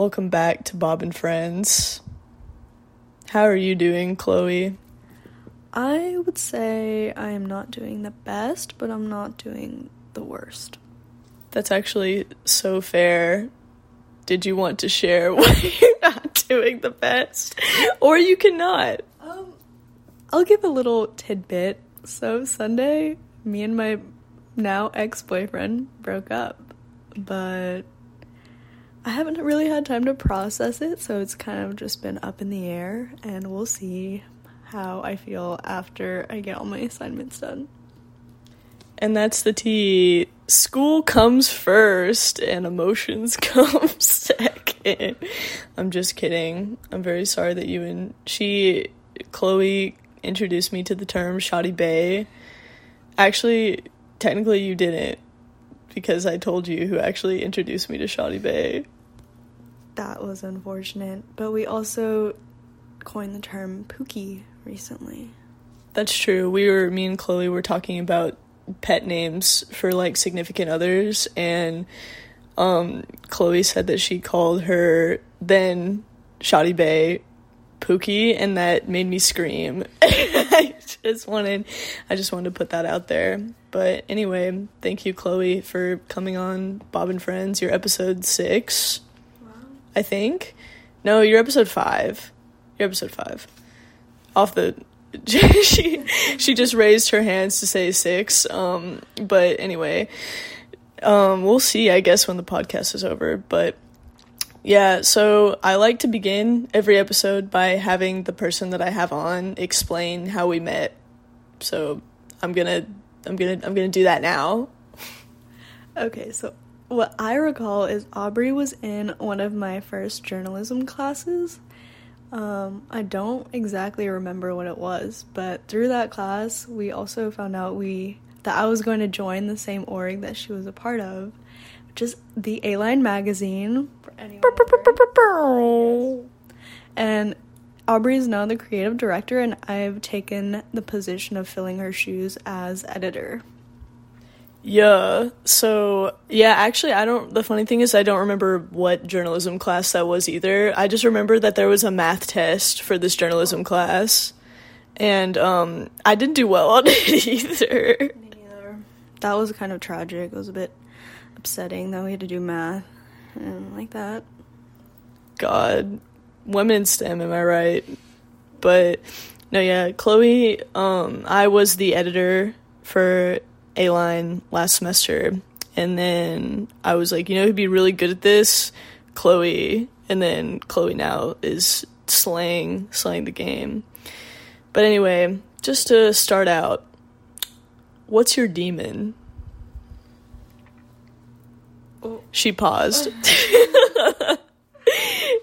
Welcome back to Bob and Friends. How are you doing, Chloe? I would say I am not doing the best, but I'm not doing the worst. That's actually so fair. Did you want to share why you're not doing the best? Or you cannot. Um, I'll give a little tidbit. So, Sunday, me and my now ex boyfriend broke up, but I haven't really had time to process it, so it's kind of just been up in the air, and we'll see how I feel after I get all my assignments done. And that's the tea. School comes first and emotions come second. I'm just kidding. I'm very sorry that you and she, Chloe, introduced me to the term shoddy bay. Actually, technically, you didn't because I told you who actually introduced me to shoddy bay. That was unfortunate, but we also coined the term pookie recently. That's true. We were me and Chloe were talking about pet names for like significant others and um Chloe said that she called her then Shoddy Bay Pookie and that made me scream. I just wanted I just wanted to put that out there. But anyway, thank you Chloe for coming on Bob and Friends. Your episode 6. I think. No, you're episode 5. You're episode 5. Off the she she just raised her hands to say six. Um, but anyway, um, we'll see. I guess when the podcast is over. But yeah, so I like to begin every episode by having the person that I have on explain how we met. So I'm gonna I'm gonna I'm gonna do that now. Okay, so what I recall is Aubrey was in one of my first journalism classes um, I don't exactly remember what it was, but through that class, we also found out we that I was going to join the same org that she was a part of, which is the A Line magazine. and Aubrey is now the creative director, and I've taken the position of filling her shoes as editor. Yeah. So, yeah, actually, I don't. The funny thing is, I don't remember what journalism class that was either. I just remember that there was a math test for this journalism class, and um, I didn't do well on it either. Me. That was kind of tragic. It was a bit upsetting that we had to do math and like that. God, women in STEM, am I right? But no, yeah, Chloe. Um, I was the editor for a line last semester, and then I was like, you know, who'd be really good at this? Chloe, and then Chloe now is slaying slaying the game. But anyway, just to start out, what's your demon? She paused.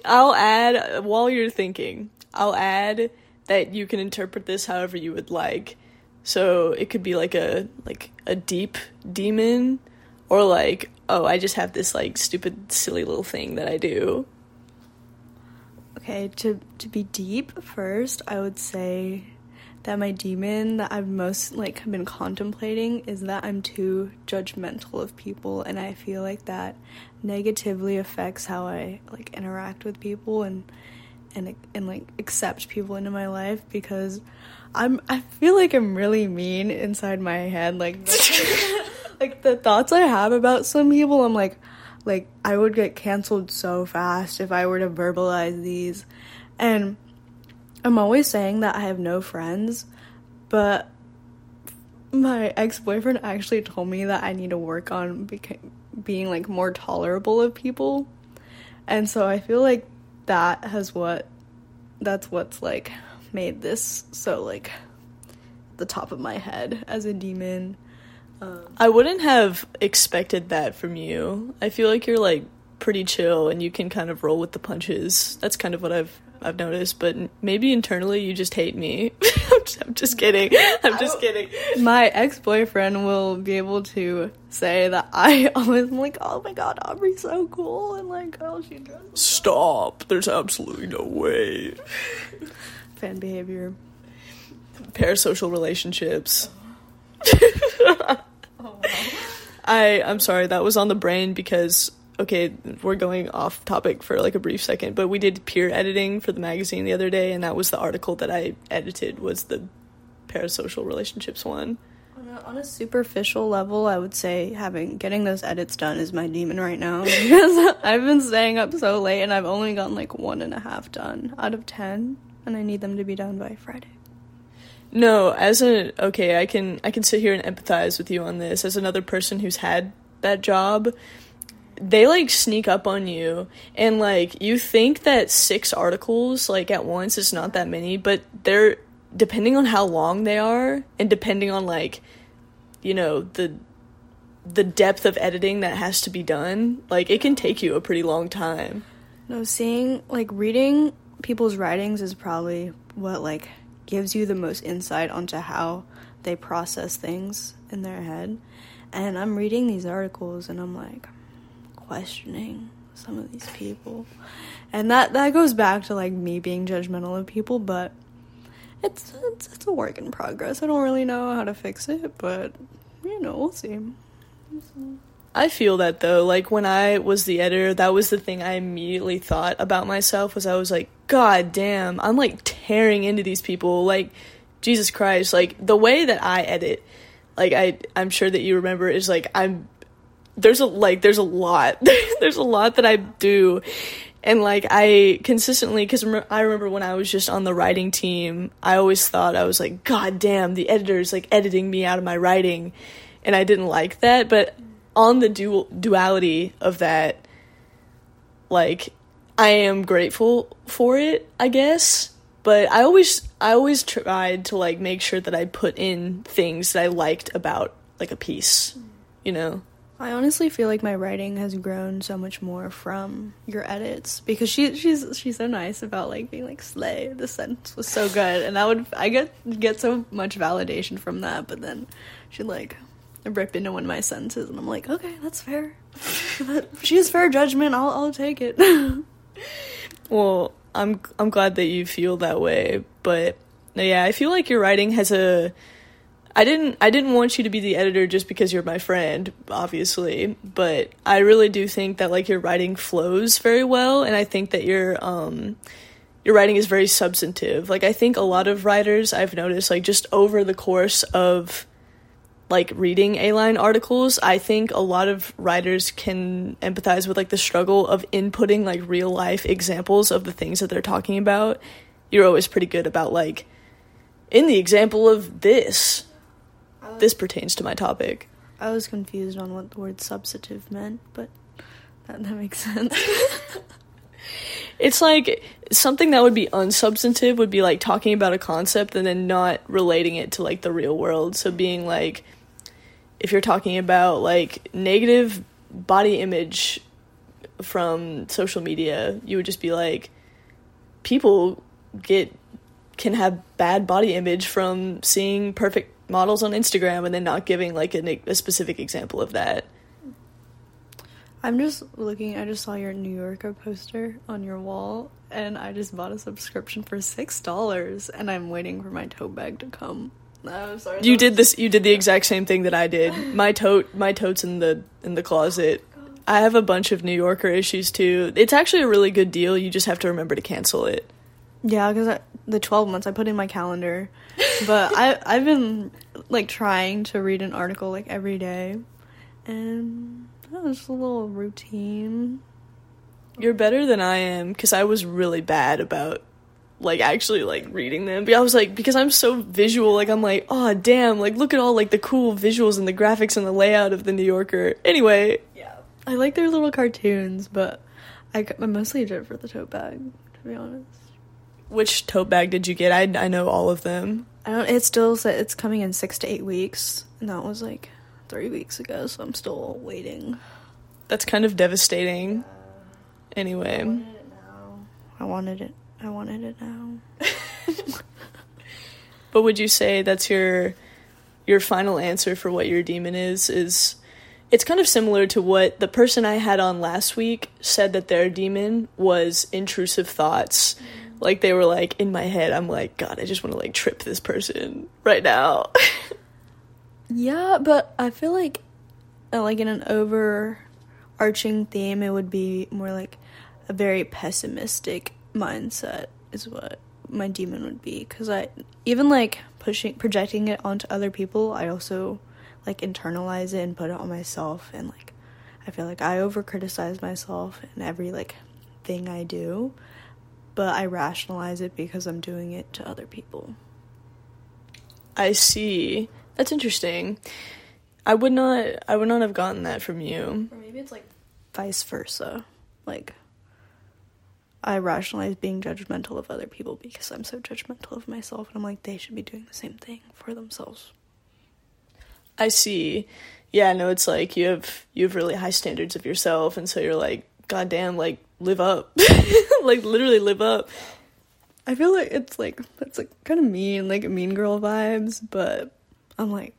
I'll add while you're thinking. I'll add that you can interpret this however you would like. So it could be like a like a deep demon or like oh I just have this like stupid silly little thing that I do. Okay, to to be deep first, I would say that my demon that I've most like been contemplating is that I'm too judgmental of people and I feel like that negatively affects how I like interact with people and and and like accept people into my life because I'm I feel like I'm really mean inside my head like like the thoughts I have about some people I'm like like I would get canceled so fast if I were to verbalize these. And I'm always saying that I have no friends but my ex-boyfriend actually told me that I need to work on beca- being like more tolerable of people. And so I feel like that has what that's what's like made this so like the top of my head as a demon. Um, I wouldn't have expected that from you. I feel like you're like pretty chill and you can kind of roll with the punches. That's kind of what I've I've noticed, but maybe internally you just hate me. I'm, just, I'm, just, kidding. I'm just kidding. My ex boyfriend will be able to say that I always like, oh my god, Aubrey's so cool, and like, oh, she does. Stop. There's absolutely no way fan behavior, parasocial relationships. oh, oh I I'm sorry that was on the brain because okay, we're going off topic for like a brief second, but we did peer editing for the magazine the other day, and that was the article that I edited was the parasocial relationships one. On a, on a superficial level, I would say having getting those edits done is my demon right now because I've been staying up so late and I've only gotten like one and a half done out of ten, and I need them to be done by Friday. No, as a okay, I can I can sit here and empathize with you on this as another person who's had that job. They like sneak up on you and like you think that six articles like at once is not that many, but they're depending on how long they are and depending on like you know the the depth of editing that has to be done, like it can take you a pretty long time. No, seeing like reading people's writings is probably what like gives you the most insight onto how they process things in their head. And I'm reading these articles and I'm like questioning some of these people. And that that goes back to like me being judgmental of people, but it's it's it's a work in progress. I don't really know how to fix it, but you know, we'll see. We'll see. I feel that though. Like when I was the editor, that was the thing I immediately thought about myself was I was like, God damn, I'm like tearing into these people. Like, Jesus Christ. Like the way that I edit, like I I'm sure that you remember is like I'm there's a like there's a lot. there's a lot that I do. And like I consistently cuz I remember when I was just on the writing team, I always thought I was like god damn, the editor's like editing me out of my writing. And I didn't like that, but on the dual duality of that like I am grateful for it, I guess. But I always I always tried to like make sure that I put in things that I liked about like a piece, you know. I honestly feel like my writing has grown so much more from your edits because she she's she's so nice about like being like slay the sentence was so good and I would I get get so much validation from that but then she like rip into one of my sentences, and I'm like, okay, that's fair. she has fair judgment. I'll I'll take it. well, I'm I'm glad that you feel that way, but yeah, I feel like your writing has a. I didn't I didn't want you to be the editor just because you're my friend, obviously, but I really do think that like your writing flows very well, and I think that your um your writing is very substantive. Like I think a lot of writers I've noticed like just over the course of like reading A line articles, I think a lot of writers can empathize with like the struggle of inputting like real life examples of the things that they're talking about. You're always pretty good about like in the example of this. This pertains to my topic. I was confused on what the word substantive meant, but that, that makes sense. it's like something that would be unsubstantive would be like talking about a concept and then not relating it to like the real world. So being like if you're talking about like negative body image from social media, you would just be like, people get can have bad body image from seeing perfect models on Instagram and then not giving like a, a specific example of that. I'm just looking. I just saw your New Yorker poster on your wall, and I just bought a subscription for six dollars, and I'm waiting for my tote bag to come. No, sorry. You did this. You did the exact same thing that I did. My tote, my tote's in the in the closet. Oh I have a bunch of New Yorker issues too. It's actually a really good deal. You just have to remember to cancel it. Yeah, because the twelve months I put in my calendar, but I I've been like trying to read an article like every day, and that was just a little routine. You're better than I am because I was really bad about like actually like reading them. But I was like because I'm so visual, like I'm like, oh damn, like look at all like the cool visuals and the graphics and the layout of the New Yorker. Anyway, yeah, I like their little cartoons, but I, I mostly did it for the tote bag, to be honest. Which tote bag did you get? I I know all of them. I don't. It still said it's coming in six to eight weeks, and that was like three weeks ago. So I'm still waiting. That's kind of devastating. Anyway, I wanted it now. I wanted it I wanted it now. but would you say that's your your final answer for what your demon is is it's kind of similar to what the person I had on last week said that their demon was intrusive thoughts. Mm-hmm. Like they were like in my head, I'm like, God, I just want to like trip this person right now. yeah, but I feel like, uh, like in an overarching theme, it would be more like a very pessimistic mindset is what my demon would be. Cuz I even like pushing projecting it onto other people, I also like internalize it and put it on myself. And like I feel like I over criticize myself in every like thing I do, but I rationalize it because I'm doing it to other people. I see. That's interesting. I would not I would not have gotten that from you. Or maybe it's like vice versa. Like I rationalize being judgmental of other people because I'm so judgmental of myself and I'm like they should be doing the same thing for themselves. I see. Yeah, no, it's like you have you have really high standards of yourself and so you're like, God damn, like live up. like literally live up. I feel like it's like it's like kind of mean, like mean girl vibes, but I'm like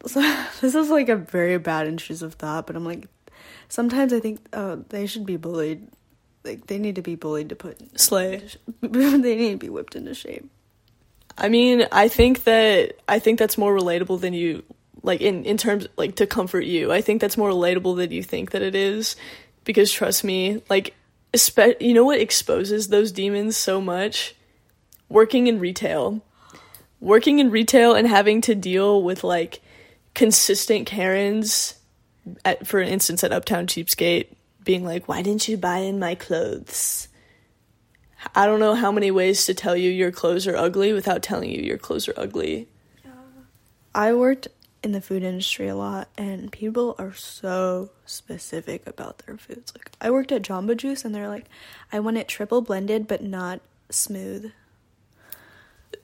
so, this is like a very bad intrusive thought, but I'm like sometimes I think oh they should be bullied. Like they need to be bullied to put slay. they need to be whipped into shape. I mean, I think that I think that's more relatable than you like in in terms like to comfort you. I think that's more relatable than you think that it is because trust me, like espe- you know what exposes those demons so much? Working in retail. Working in retail and having to deal with like consistent Karens at, for instance at Uptown Cheapskate being like, "Why didn't you buy in my clothes?" I don't know how many ways to tell you your clothes are ugly without telling you your clothes are ugly. I worked in the food industry a lot and people are so specific about their foods. Like I worked at Jamba Juice and they're like, I want it triple blended but not smooth.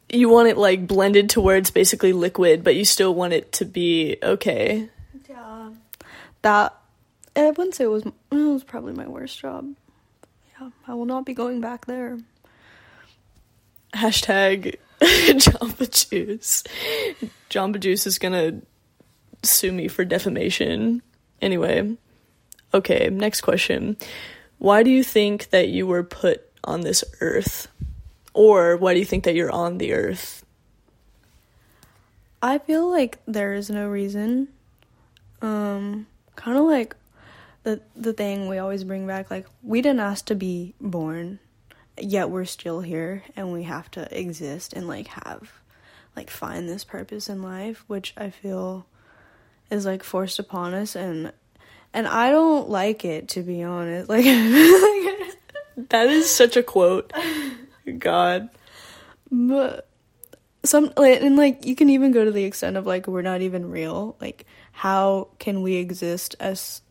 You want it like blended to where it's basically liquid, but you still want it to be okay. Yeah. That I wouldn't say it was it was probably my worst job. Yeah, I will not be going back there. Hashtag Jamba Juice. Jamba Juice is gonna sue me for defamation. Anyway, okay, next question. Why do you think that you were put on this earth? Or why do you think that you're on the earth? I feel like there is no reason. Um, kind of like the the thing we always bring back like we didn't ask to be born, yet we're still here and we have to exist and like have like find this purpose in life, which I feel is like forced upon us and and I don't like it to be honest. Like that is such a quote. God. But some like and like you can even go to the extent of like we're not even real. Like how can we exist as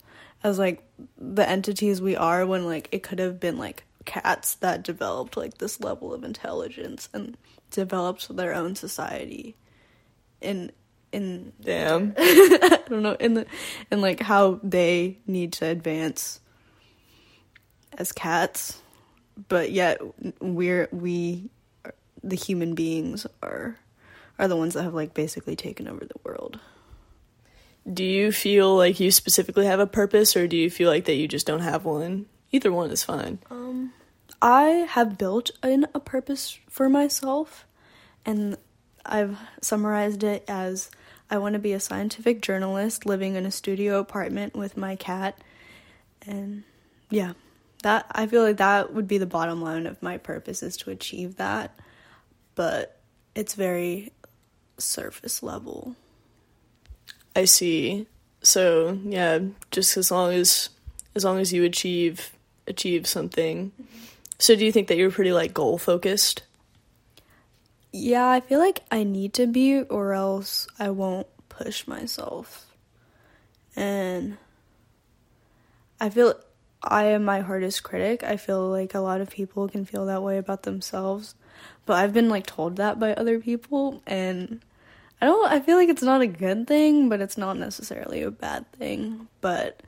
as like the entities we are when like it could have been like cats that developed like this level of intelligence and developed their own society in in damn. I don't know in the in like how they need to advance as cats. But yet we're we the human beings are are the ones that have like basically taken over the world. Do you feel like you specifically have a purpose or do you feel like that you just don't have one? Either one is fine. Um i have built in a purpose for myself and i've summarized it as i want to be a scientific journalist living in a studio apartment with my cat and yeah that i feel like that would be the bottom line of my purpose is to achieve that but it's very surface level I see. So yeah, just as long as as long as you achieve achieve something. Mm-hmm. So do you think that you're pretty like goal focused? Yeah, I feel like I need to be or else I won't push myself. And I feel I am my hardest critic. I feel like a lot of people can feel that way about themselves. But I've been like told that by other people and I don't I feel like it's not a good thing, but it's not necessarily a bad thing. But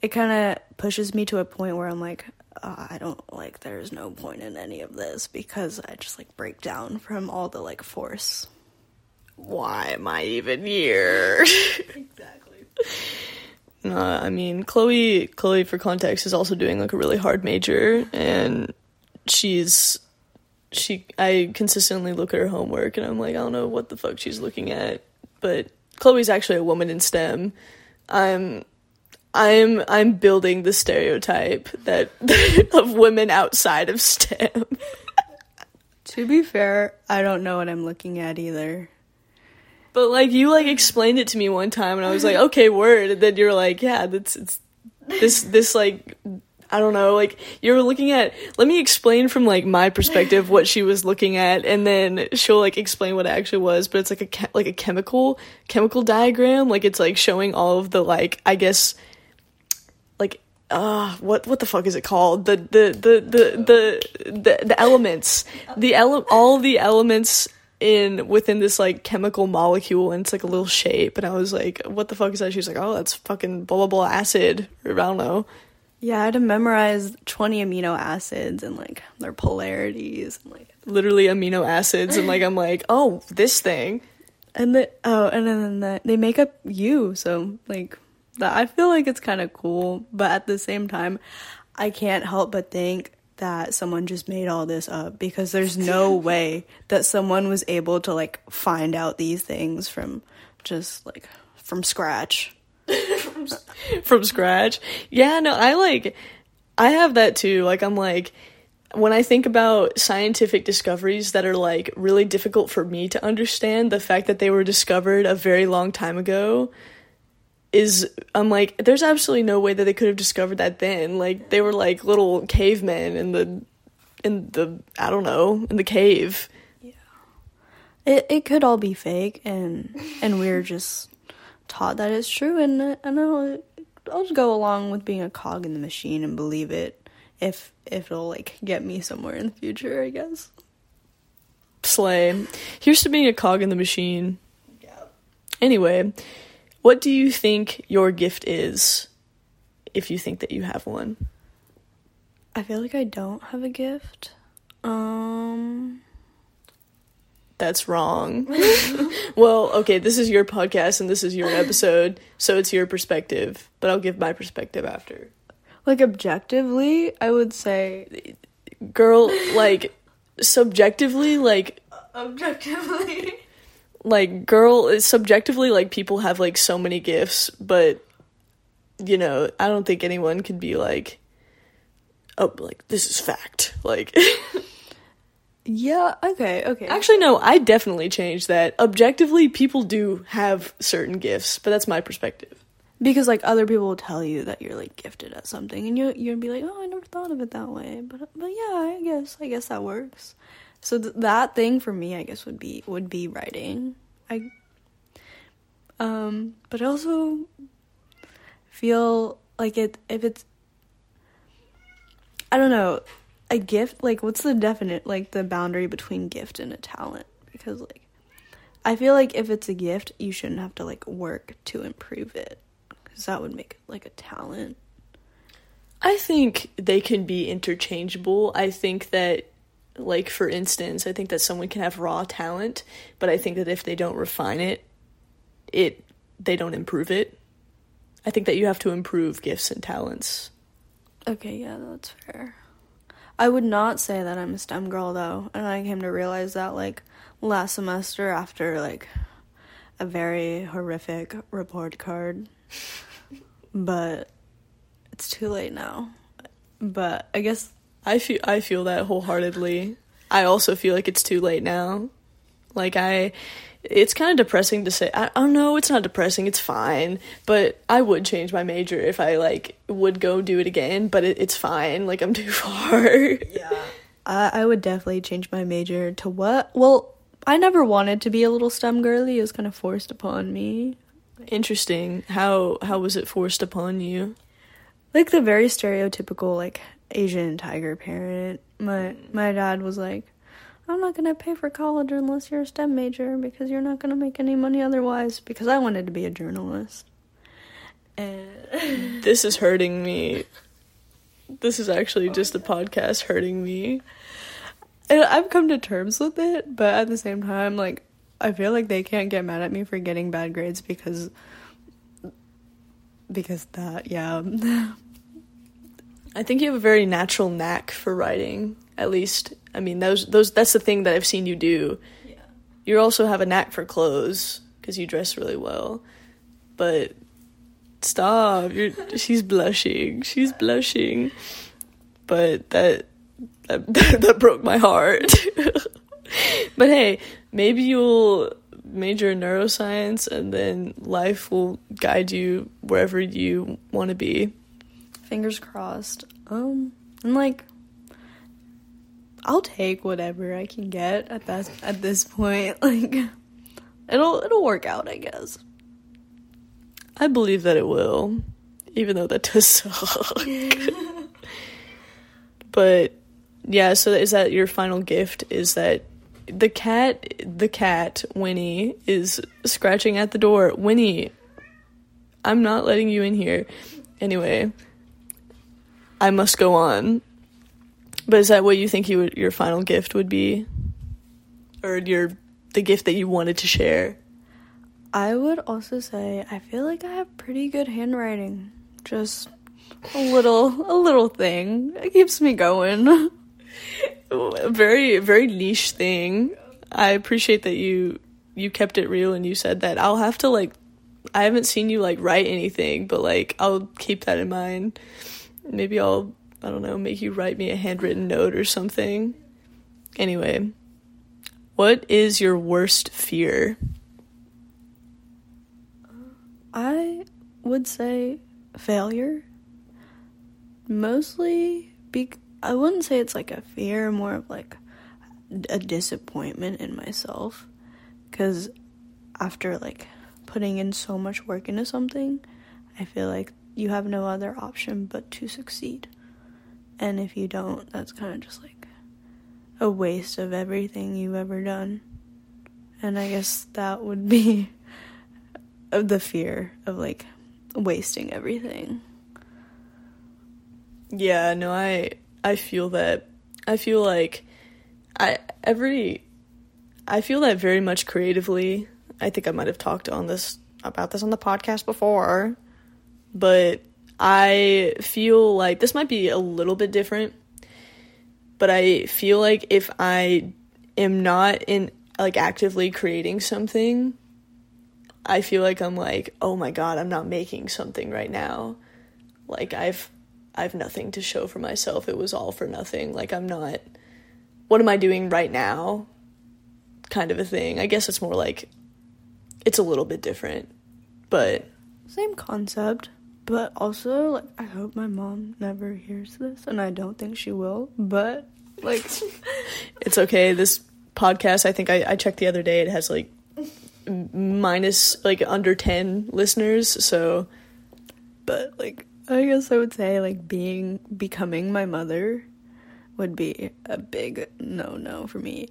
it kind of pushes me to a point where I'm like, oh, I don't like there's no point in any of this because I just like break down from all the like force. Why am I even here? exactly. Uh, I mean, Chloe. Chloe, for context, is also doing like a really hard major, and she's she I consistently look at her homework and I'm like, I don't know what the fuck she's looking at. But Chloe's actually a woman in STEM. I'm I'm I'm building the stereotype that of women outside of STEM. To be fair, I don't know what I'm looking at either. But like you like explained it to me one time and I was like, "Okay, word." And then you're like, "Yeah, that's it's this this like I don't know, like you were looking at let me explain from like my perspective what she was looking at and then she'll like explain what it actually was, but it's like a like a chemical chemical diagram, like it's like showing all of the like I guess uh what what the fuck is it called? The the the the the the, the elements. The ele- all the elements in within this like chemical molecule and it's like a little shape and I was like, what the fuck is that? She was like, Oh, that's fucking blah blah blah acid or I don't know. Yeah, I had to memorize 20 amino acids and like their polarities and like literally amino acids and like I'm like, oh, this thing. and the oh and then the, they make up you, so like that I feel like it's kind of cool, but at the same time, I can't help but think that someone just made all this up because there's no way that someone was able to like find out these things from just like from scratch. from scratch. Yeah, no, I like I have that too. Like I'm like when I think about scientific discoveries that are like really difficult for me to understand, the fact that they were discovered a very long time ago is I'm like there's absolutely no way that they could have discovered that then. Like they were like little cavemen in the in the I don't know, in the cave. Yeah. It it could all be fake and and we're just taught that it's true and and I'll, I'll just go along with being a cog in the machine and believe it if if it'll like get me somewhere in the future, I guess. Slay. Here's to being a cog in the machine. Yeah. Anyway, what do you think your gift is if you think that you have one? I feel like I don't have a gift. Um That's wrong. well, okay, this is your podcast and this is your episode, so it's your perspective, but I'll give my perspective after. like objectively, I would say Girl, like subjectively, like objectively. Like girl is subjectively like people have like so many gifts but you know i don't think anyone can be like oh like this is fact. Like Yeah, okay, okay. actually no i definitely changed that. Objectively people do have certain gifts but that's my perspective. Because like other people will tell you that you're like gifted at something and you you'd be like oh i never thought of it that way but but yeah i guess i guess that works so th- that thing for me i guess would be would be writing. I um but I also feel like it if it's i don't know a gift like what's the definite like the boundary between gift and a talent? Because like i feel like if it's a gift you shouldn't have to like work to improve it. Because that would make it like a talent. I think they can be interchangeable. I think that like for instance i think that someone can have raw talent but i think that if they don't refine it it they don't improve it. I think that you have to improve gifts and talents. Okay yeah that's fair. I would not say that i'm a stem girl though and i came to realize that like last semester after like a very horrific report card but it's too late now. But i guess I feel I feel that wholeheartedly. I also feel like it's too late now. Like I it's kind of depressing to say. I, I don't know, it's not depressing, it's fine, but I would change my major if I like would go do it again, but it, it's fine. Like I'm too far. yeah I, I would definitely change my major to what well i never wanted to be a little stem girly it was kind of forced upon me Interesting. How how was it forced upon you? like the very stereotypical like Asian tiger parent. My mm. my dad was like, "I'm not gonna pay for college unless you're a STEM major because you're not gonna make any money otherwise." Because I wanted to be a journalist, and This is hurting me. This is actually oh just a podcast hurting me. and I've come to terms with it. But at the same time, like I feel like they can't get mad at me for getting bad grades because because that yeah. I think you have a very natural knack for writing. At least, I mean, those those that's the thing that I've seen you do. Yeah. You also have a knack for clothes because you dress really well. But Stop. You're she's blushing. She's blushing. But that that, that broke my heart. but hey, maybe you'll major in neuroscience and then life will guide you wherever you want to be. Fingers crossed. Um, and like, I'll take whatever I can get at that at this point. Like, it'll it'll work out, I guess. I believe that it will, even though that does suck. but yeah, so is that your final gift? Is that the cat? The cat Winnie is scratching at the door. Winnie, I'm not letting you in here. Anyway, I must go on. But is that what you think you would, your final gift would be, or your the gift that you wanted to share? I would also say I feel like I have pretty good handwriting. Just a little a little thing. It keeps me going. very very niche thing. I appreciate that you you kept it real and you said that. I'll have to like I haven't seen you like write anything, but like I'll keep that in mind. Maybe I'll I don't know, make you write me a handwritten note or something. Anyway, what is your worst fear? I would say failure. Mostly, be- I wouldn't say it's like a fear, more of like a disappointment in myself. Because after like putting in so much work into something, I feel like you have no other option but to succeed. And if you don't, that's kind of just like a waste of everything you've ever done. And I guess that would be of the fear of like wasting everything. Yeah, no, I I feel that I feel like I every I feel that very much creatively. I think I might have talked on this about this on the podcast before, but I feel like this might be a little bit different, but I feel like if I am not in like actively creating something, I feel like I'm like, oh my god, I'm not making something right now. Like I've I've nothing to show for myself. It was all for nothing. Like I'm not what am I doing right now? kind of a thing. I guess it's more like it's a little bit different. But same concept. But also, like, I hope my mom never hears this, and I don't think she will. But like, it's okay. This podcast, I think I, I checked the other day. It has like minus like under 10 listeners so but like i guess i would say like being becoming my mother would be a big no no for me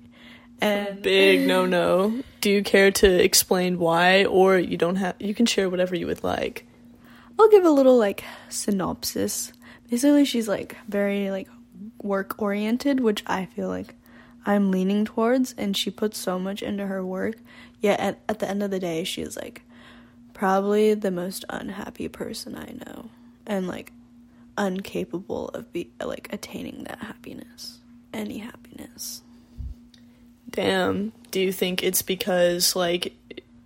and big no no do you care to explain why or you don't have you can share whatever you would like i'll give a little like synopsis basically she's like very like work oriented which i feel like i'm leaning towards and she puts so much into her work Yet at, at the end of the day, she's like probably the most unhappy person I know and like incapable of be like attaining that happiness, any happiness. Damn. Do you think it's because like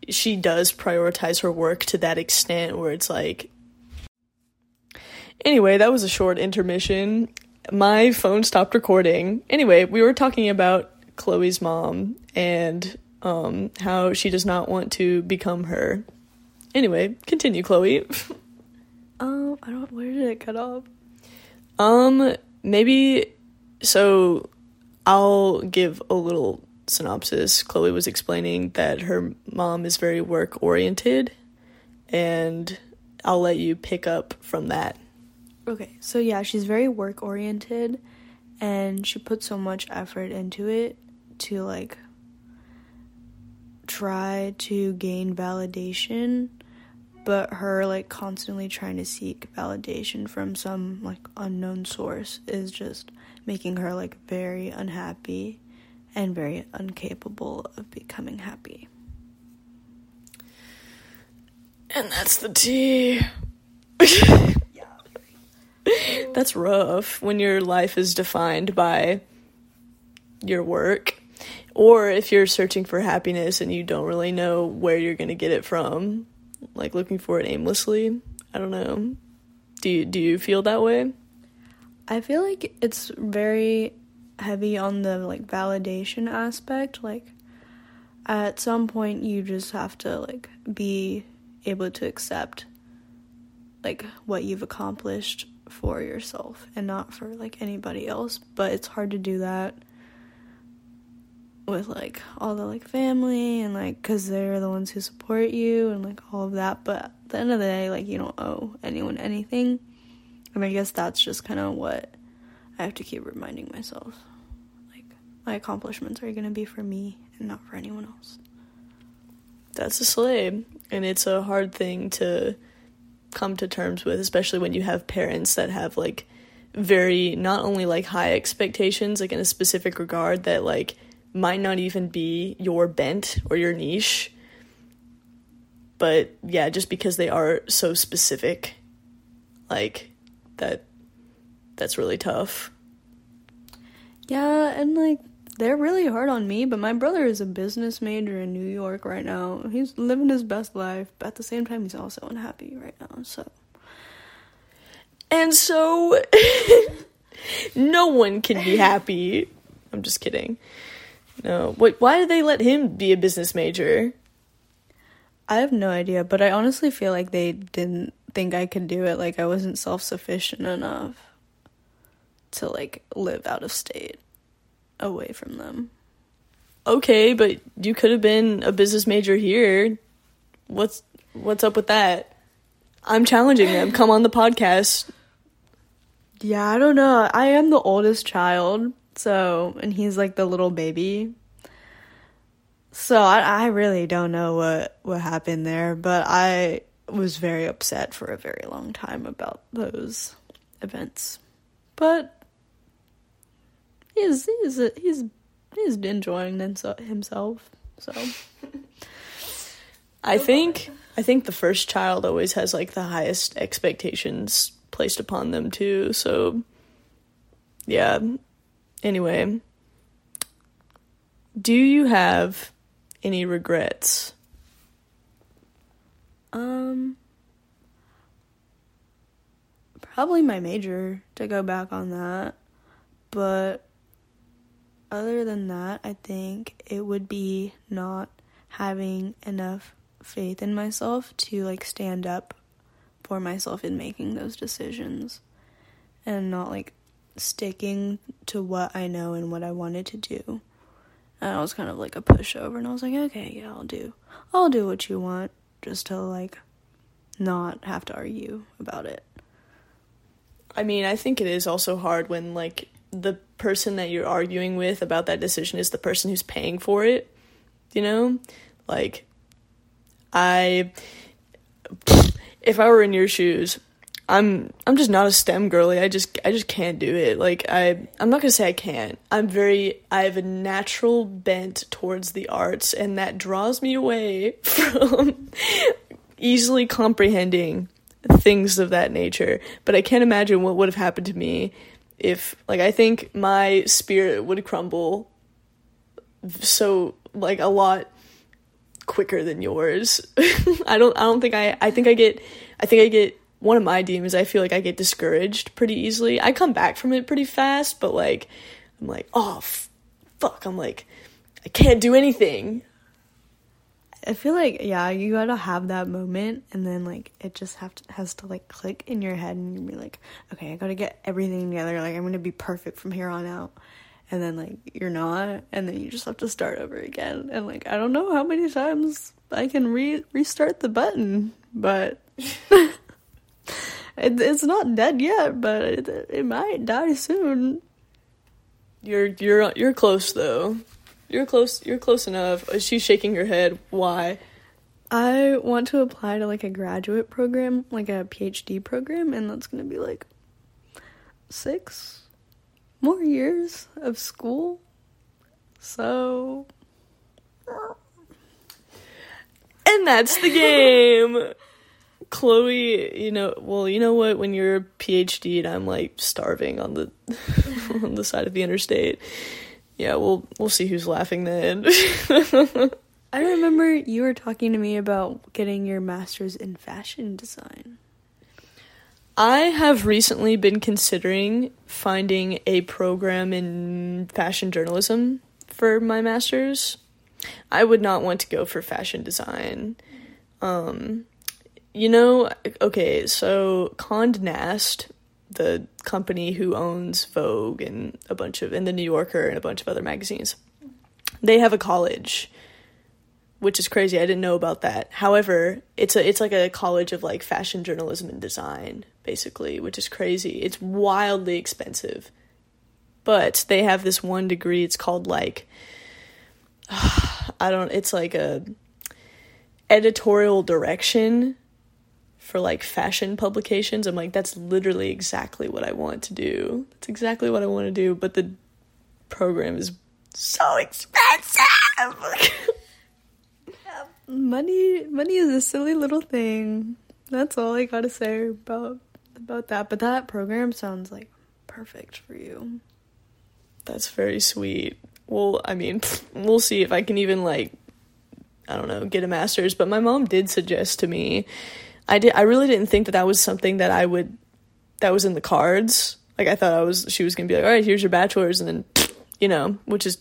she does prioritize her work to that extent where it's like Anyway, that was a short intermission. My phone stopped recording. Anyway, we were talking about Chloe's mom and um, how she does not want to become her. Anyway, continue, Chloe. um, I don't. Where did it cut off? Um, maybe. So, I'll give a little synopsis. Chloe was explaining that her mom is very work oriented, and I'll let you pick up from that. Okay, so yeah, she's very work oriented, and she puts so much effort into it to like try to gain validation but her like constantly trying to seek validation from some like unknown source is just making her like very unhappy and very incapable of becoming happy. And that's the tea. that's rough when your life is defined by your work or if you're searching for happiness and you don't really know where you're going to get it from, like looking for it aimlessly, I don't know. Do you do you feel that way? I feel like it's very heavy on the like validation aspect. Like at some point you just have to like be able to accept like what you've accomplished for yourself and not for like anybody else, but it's hard to do that with like all the like family and like cuz they're the ones who support you and like all of that, but at the end of the day like you don't owe anyone anything. And I guess that's just kind of what I have to keep reminding myself. Like my accomplishments are going to be for me and not for anyone else. That's a slave, and it's a hard thing to come to terms with, especially when you have parents that have like very not only like high expectations like in a specific regard that like might not even be your bent or your niche but yeah just because they are so specific like that that's really tough. Yeah, and like they're really hard on me, but my brother is a business major in New York right now. He's living his best life, but at the same time he's also unhappy right now. So and so no one can be happy i'm just kidding no wait why did they let him be a business major I have no idea, but I honestly feel like they didn't think I could do it. Like I wasn't self-sufficient enough to like live out of state away from them. okay but you could have been a business major here what's what's up with that i'm challenging them come on the podcast Yeah, I don't know. I am the oldest child, so and he's like the little baby. So I I really don't know what what happened there, but I was very upset for a very long time about those events. But he's he's he's he's enjoying himself. So I think I think the first child always has like the highest expectations placed upon them too. So yeah. Anyway, do you have any regrets? Um, probably my major to go back on that. But other than that, I think it would be not having enough faith in myself to like stand up for myself in making those decisions and not like sticking to what I know and what I wanted to do. And I was kind of like a pushover and I was like, okay, yeah, I'll do. I'll do what you want just to like not have to argue about it. I mean, I think it is also hard when like the person that you're arguing with about that decision is the person who's paying for it. You know? Like I if I were in your shoes, I'm I'm just not a STEM girly. I just I just can't do it. Like I I'm not gonna say I can't. I'm very I have a natural bent towards the arts and that draws me away from easily comprehending things of that nature. But I can't imagine what would have happened to me if like I think my spirit would crumble so like a lot quicker than yours. I don't I don't think I I think I get I think I get one of my demons I feel like I get discouraged pretty easily. I come back from it pretty fast, but like I'm like, "Oh, f- fuck." I'm like I can't do anything. I feel like yeah, you gotta have that moment, and then like it just have to, has to like click in your head, and you be like, okay, I gotta get everything together. Like I'm gonna be perfect from here on out, and then like you're not, and then you just have to start over again. And like I don't know how many times I can re restart the button, but it, it's not dead yet. But it, it might die soon. You're you're you're close though. You're close. You're close enough. She's shaking her head. Why? I want to apply to like a graduate program, like a PhD program, and that's gonna be like six more years of school. So, And that's the game. Chloe, you know, well, you know what? When you're a PhD and I'm like starving on the on the side of the interstate, yeah, we'll we'll see who's laughing then. I remember you were talking to me about getting your master's in fashion design. I have recently been considering finding a program in fashion journalism for my master's. I would not want to go for fashion design. Um, you know, okay, so Condé Nast, the company who owns Vogue and a bunch of, and the New Yorker and a bunch of other magazines, they have a college, which is crazy. I didn't know about that. However, it's a, it's like a college of like fashion journalism and design, basically, which is crazy. It's wildly expensive, but they have this one degree. It's called like, I don't, it's like a editorial direction for like fashion publications. I'm like, that's literally exactly what I want to do. That's exactly what I want to do. But the program is so expensive. money money is a silly little thing. That's all I gotta say about about that. But that program sounds like perfect for you. That's very sweet. Well, I mean, we'll see if I can even like I don't know, get a master's, but my mom did suggest to me I did I really didn't think that that was something that I would that was in the cards. Like I thought I was she was to be like, "All right, here's your bachelor's." And then you know, which is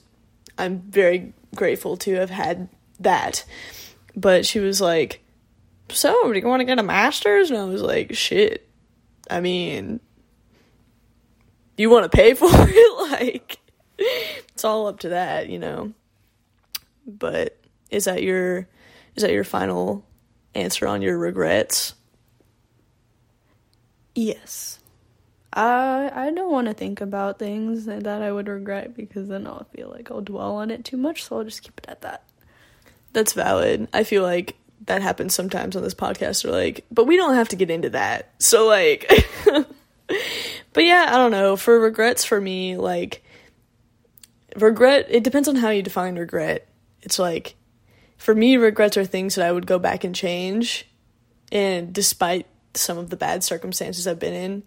I'm very grateful to have had that. But she was like, "So, do you want to get a master's?" And I was like, "Shit. I mean, you want to pay for it like it's all up to that, you know." But is that your is that your final answer on your regrets? Yes. I I don't want to think about things that I would regret because then I'll feel like I'll dwell on it too much, so I'll just keep it at that. That's valid. I feel like that happens sometimes on this podcast or like but we don't have to get into that. So like But yeah, I don't know. For regrets for me, like regret it depends on how you define regret. It's like for me regrets are things that I would go back and change and despite some of the bad circumstances I've been in,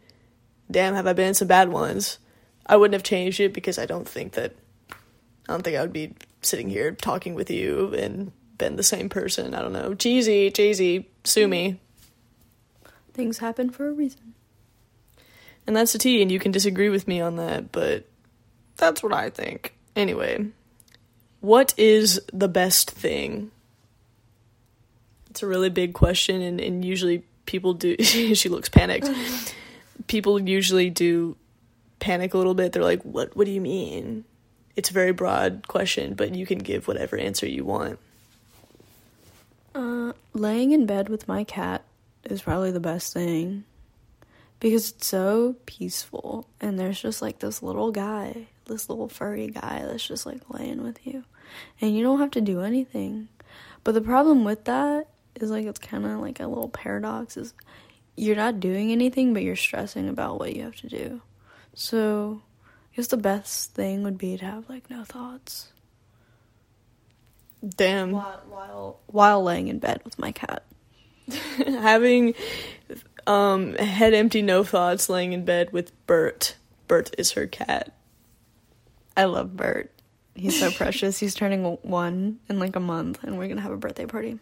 damn, have I been in some bad ones. I wouldn't have changed it because I don't think that I don't think I would be sitting here talking with you and been the same person. I don't know. Cheesy, cheesy, sue me. Things happen for a reason. And that's the tea, and you can disagree with me on that, but that's what I think. Anyway, what is the best thing? It's a really big question, and, and usually people do. she looks panicked. people usually do panic a little bit. They're like, "What? What do you mean?" It's a very broad question, but you can give whatever answer you want. Uh, laying in bed with my cat is probably the best thing because it's so peaceful, and there's just like this little guy, this little furry guy that's just like laying with you, and you don't have to do anything. But the problem with that is like it's kind of like a little paradox is you're not doing anything, but you're stressing about what you have to do. So, I guess the best thing would be to have like no thoughts. Damn. While while, while laying in bed with my cat. Having um head empty, no thoughts, laying in bed with Bert. Bert is her cat. I love Bert. He's so precious. He's turning one in like a month, and we're gonna have a birthday party.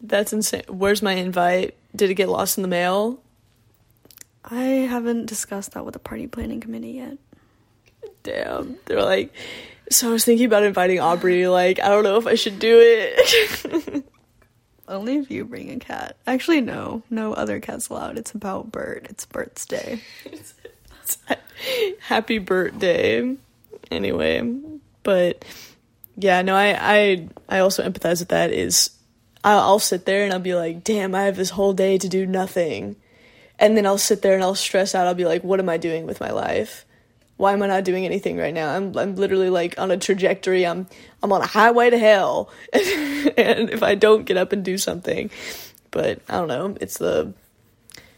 That's insane. Where's my invite? Did it get lost in the mail? I haven't discussed that with the party planning committee yet. Damn. They're like, so I was thinking about inviting Aubrey. Like, I don't know if I should do it. Only if you bring a cat. Actually, no. No other cats allowed. It's about Bert. It's Bert's day. Happy birthday. Anyway, but yeah, no, I, I, I also empathize with that. Is I'll, I'll sit there and I'll be like, damn, I have this whole day to do nothing. And then I'll sit there and I'll stress out. I'll be like, what am I doing with my life? Why am I not doing anything right now? I'm I'm literally like on a trajectory. I'm I'm on a highway to hell. and if I don't get up and do something, but I don't know, it's the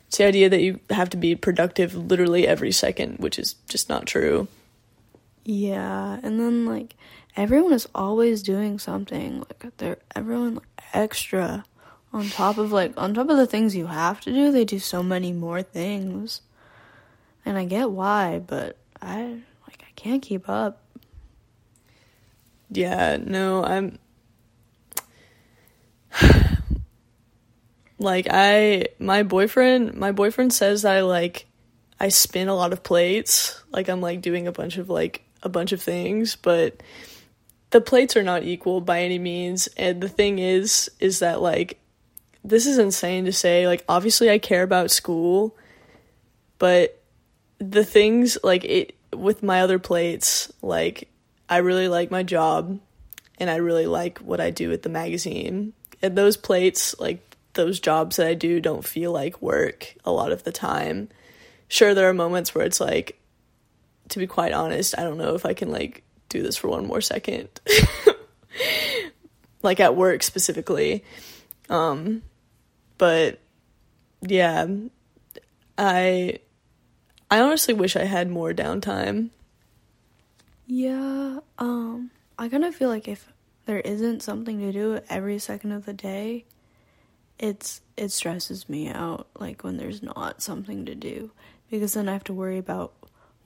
it's the idea that you have to be productive literally every second, which is just not true. Yeah, and then like everyone is always doing something. Like they're everyone like, extra on top of like on top of the things you have to do. They do so many more things, and I get why, but I like I can't keep up. Yeah, no, I'm. Like I my boyfriend my boyfriend says I like I spin a lot of plates. Like I'm like doing a bunch of like a bunch of things, but the plates are not equal by any means. And the thing is is that like this is insane to say. Like obviously I care about school, but the things like it with my other plates, like I really like my job and I really like what I do at the magazine. And those plates, like those jobs that I do don't feel like work a lot of the time. Sure, there are moments where it's like, to be quite honest, I don't know if I can like do this for one more second. like at work specifically. Um, but yeah, I I honestly wish I had more downtime. Yeah, um, I kind of feel like if there isn't something to do every second of the day, it's it stresses me out like when there's not something to do because then I have to worry about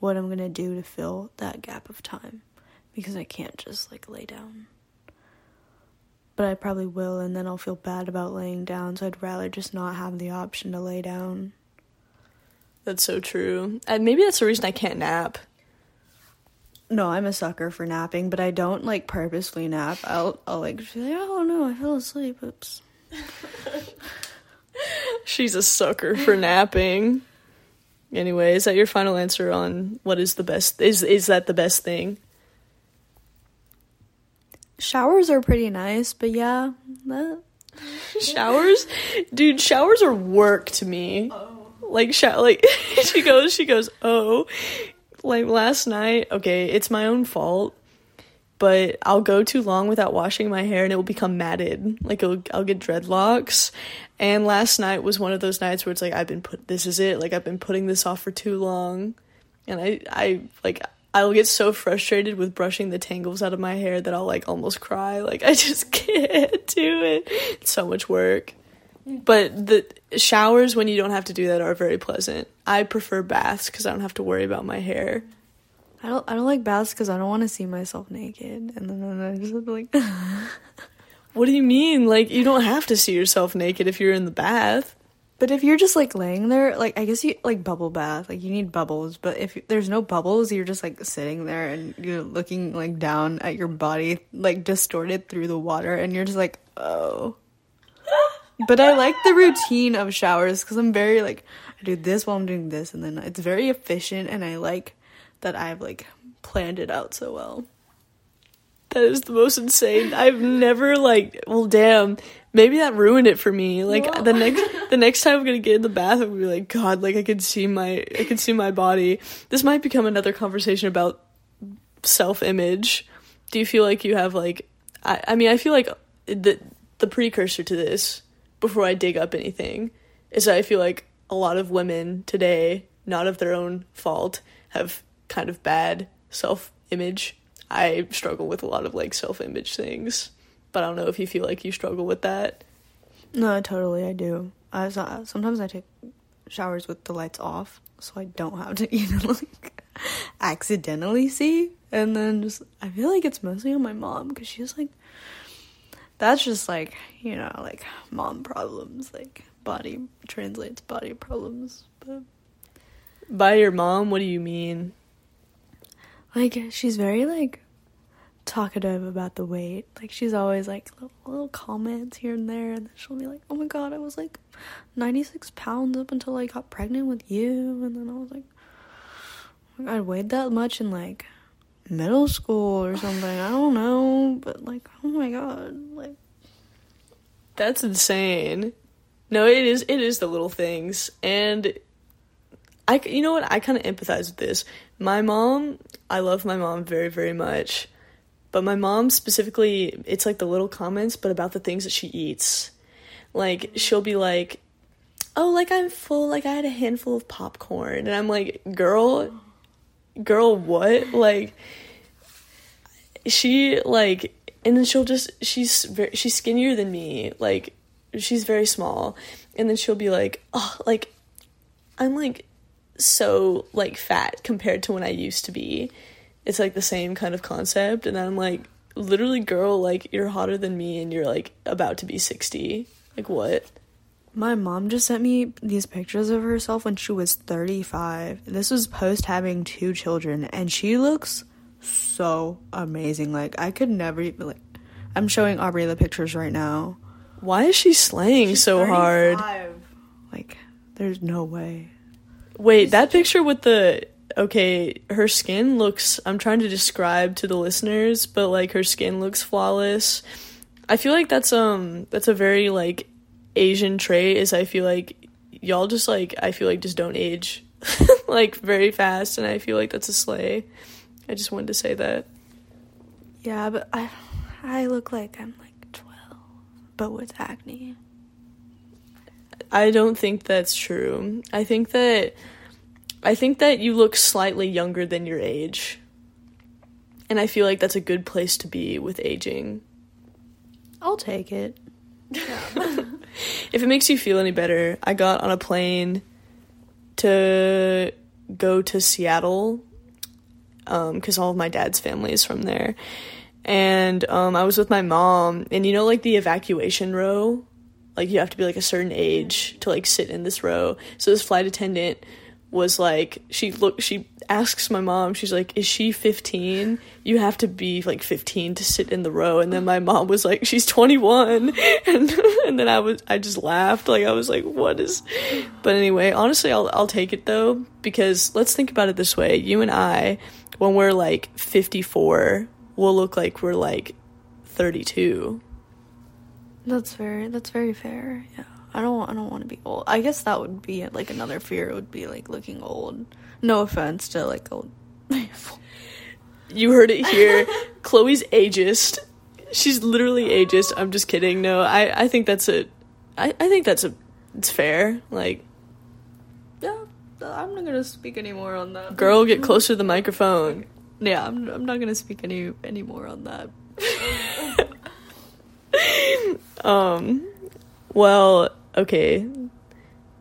what I'm to do to fill that gap of time because I can't just like lay down. But I probably will and then I'll feel bad about laying down, so I'd rather just not have the option to lay down. That's so true. And maybe that's the reason I can't nap. No, I'm a sucker for napping, but I don't like purposely nap. I'll I'll like be like, oh no, I fell asleep. Oops. She's a sucker for napping. Anyway, is that your final answer on what is the best? Is is that the best thing? Showers are pretty nice, but yeah, that... showers, dude. Showers are work to me. Oh. Like, sh- like she goes, she goes. Oh, like last night. Okay, it's my own fault but I'll go too long without washing my hair and it will become matted. Like I'll get dreadlocks. And last night was one of those nights where it's like I've been put this is it. Like I've been putting this off for too long. And I I like I'll get so frustrated with brushing the tangles out of my hair that I'll like almost cry. Like I just can't do it. It's so much work. But the showers when you don't have to do that are very pleasant. I prefer baths cuz I don't have to worry about my hair. I don't I don't like baths because I don't want to see myself naked, and then I just like. what do you mean? Like you don't have to see yourself naked if you're in the bath. But if you're just like laying there, like I guess you like bubble bath, like you need bubbles. But if there's no bubbles, you're just like sitting there and you're looking like down at your body, like distorted through the water, and you're just like, oh. but I like the routine of showers because I'm very like I do this while I'm doing this, and then it's very efficient, and I like that I've like planned it out so well. That is the most insane. I've never like well damn, maybe that ruined it for me. Like Whoa. the next the next time I'm gonna get in the bath I'm gonna be like, God, like I can see my I can see my body. This might become another conversation about self image. Do you feel like you have like I, I mean I feel like the the precursor to this, before I dig up anything, is that I feel like a lot of women today, not of their own fault, have kind of bad self image. I struggle with a lot of like self image things, but I don't know if you feel like you struggle with that. No, totally, I do. I sometimes I take showers with the lights off, so I don't have to even like accidentally see. And then just I feel like it's mostly on my mom because she's like, that's just like you know like mom problems, like body translates body problems. But by your mom, what do you mean? Like she's very like talkative about the weight. Like she's always like little, little, comments here and there, and then she'll be like, "Oh my god, I was like 96 pounds up until I got pregnant with you," and then I was like, "I weighed that much in like middle school or something. I don't know, but like, oh my god, like that's insane." No, it is. It is the little things, and I, you know what? I kind of empathize with this. My mom, I love my mom very, very much. But my mom specifically, it's like the little comments, but about the things that she eats. Like, she'll be like, oh, like I'm full, like I had a handful of popcorn. And I'm like, girl, girl, what? Like, she, like, and then she'll just, she's, very, she's skinnier than me. Like, she's very small. And then she'll be like, oh, like, I'm like so like fat compared to when I used to be. It's like the same kind of concept and I'm like literally girl like you're hotter than me and you're like about to be 60. Like what? My mom just sent me these pictures of herself when she was 35. This was post having two children, and she looks so amazing. Like, I could never even, like, I'm showing Aubrey the pictures right now. Why is she slaying She's so hard? Like, there's no way. Wait, that picture with the okay, her skin looks I'm trying to describe to the listeners, but like her skin looks flawless. I feel like that's um that's a very like Asian trait is I feel like y'all just like I feel like just don't age like very fast and I feel like that's a slay. I just wanted to say that. Yeah, but I, I look like I'm like 12, but with acne. I don't think that's true. I think that I think that you look slightly younger than your age. And I feel like that's a good place to be with aging. I'll take it. If it makes you feel any better, I got on a plane to go to Seattle because all of my dad's family is from there. And um, I was with my mom, and you know, like the evacuation row, like you have to be like a certain age to like sit in this row. So this flight attendant was like, she look, she asks my mom, she's like, "Is she 15? You have to be like 15 to sit in the row." And then my mom was like, "She's 21," and and then I was, I just laughed, like I was like, "What is?" But anyway, honestly, I'll I'll take it though because let's think about it this way: you and I, when we're like 54, we'll look like we're like 32. That's very that's very fair. Yeah. I don't I don't want to be old. I guess that would be like another fear it would be like looking old. No offense to like old. You heard it here. Chloe's ageist. She's literally ageist. I'm just kidding. No, I, I think that's a I, I think that's a it's fair. Like yeah, I'm not gonna speak anymore on that. girl get closer to the microphone. Yeah, I'm I'm not gonna speak any any more on that. Um well, okay.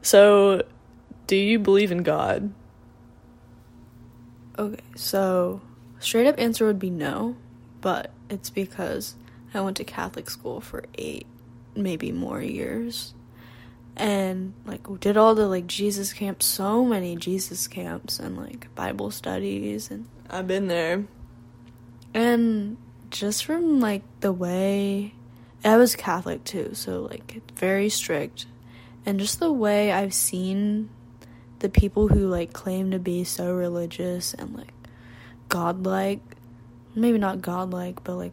So do you believe in God? Okay, so straight up answer would be no, but it's because I went to Catholic school for eight, maybe more years. And like did all the like Jesus camps, so many Jesus camps and like Bible studies and I've been there. and just from like the way I was Catholic too, so like very strict. And just the way I've seen the people who like claim to be so religious and like godlike, maybe not godlike, but like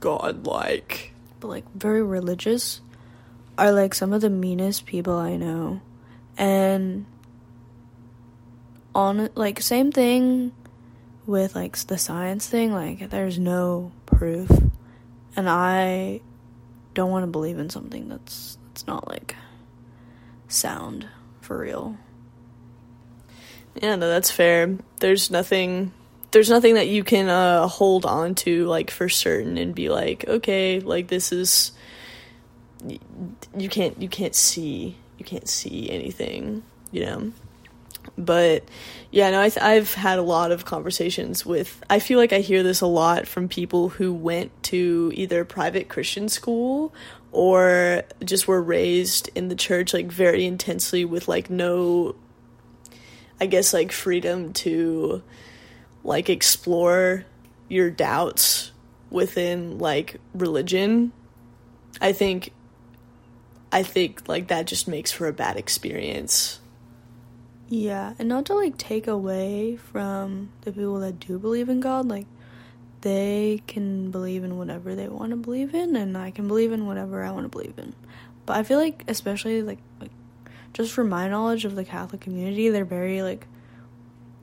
godlike, but like very religious are like some of the meanest people I know. And on like same thing with like the science thing, like there's no proof. And I don't want to believe in something that's that's not like sound for real. Yeah, no, that's fair. There's nothing there's nothing that you can uh hold on to like for certain and be like, okay, like this is you can't you can't see you can't see anything, you know. But yeah, no, I th- I've had a lot of conversations with. I feel like I hear this a lot from people who went to either private Christian school or just were raised in the church like very intensely with like no I guess like freedom to like explore your doubts within like religion. I think I think like that just makes for a bad experience. Yeah, and not to like take away from the people that do believe in God, like they can believe in whatever they want to believe in, and I can believe in whatever I want to believe in. But I feel like, especially like, like just from my knowledge of the Catholic community, they're very like,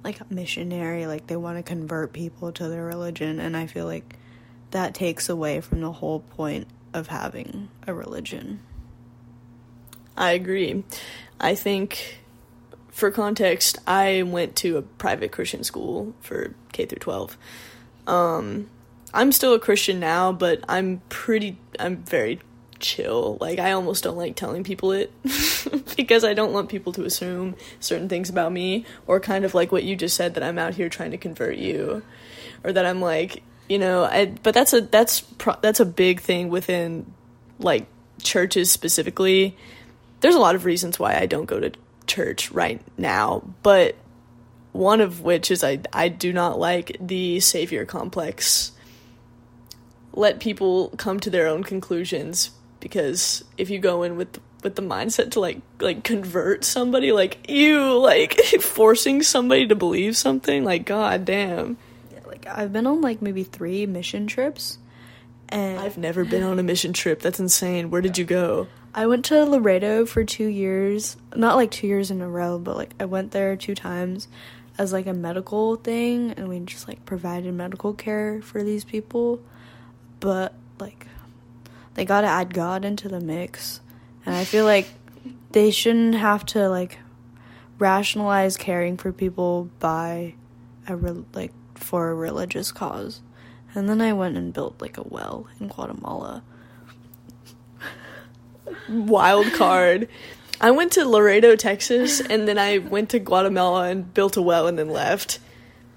like missionary. Like they want to convert people to their religion, and I feel like that takes away from the whole point of having a religion. I agree. I think for context, I went to a private Christian school for K through 12. Um I'm still a Christian now, but I'm pretty I'm very chill. Like I almost don't like telling people it because I don't want people to assume certain things about me or kind of like what you just said that I'm out here trying to convert you or that I'm like, you know, I but that's a that's pro- that's a big thing within like churches specifically there's a lot of reasons why I don't go to church right now, but one of which is I I do not like the savior complex. Let people come to their own conclusions because if you go in with with the mindset to like like convert somebody like you like forcing somebody to believe something like god damn. Yeah, like i've been on like maybe three mission trips and i've never been on a mission trip. That's insane. Where did you go i went to laredo for two years not like two years in a row but like i went there two times as like a medical thing and we just like provided medical care for these people but like they got to add god into the mix and I feel like they shouldn't have to like rationalize caring for people by a re- like for a religious cause. And then I went and built like a well in Guatemala. Wild card. I went to Laredo, Texas, and then I went to Guatemala and built a well and then left.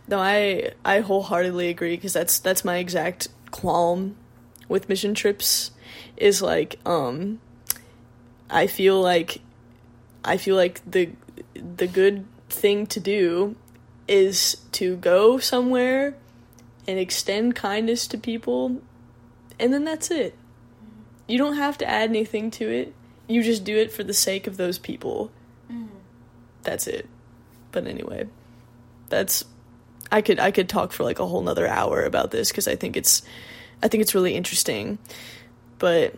No, I I wholeheartedly agree because that's that's my exact qualm with mission trips is like um I feel like I feel like the the good thing to do is to go somewhere and extend kindness to people and then that's it. You don't have to add anything to it. You just do it for the sake of those people. Mm. That's it. But anyway, that's I could I could talk for like a whole nother hour about this because I think it's I think it's really interesting. But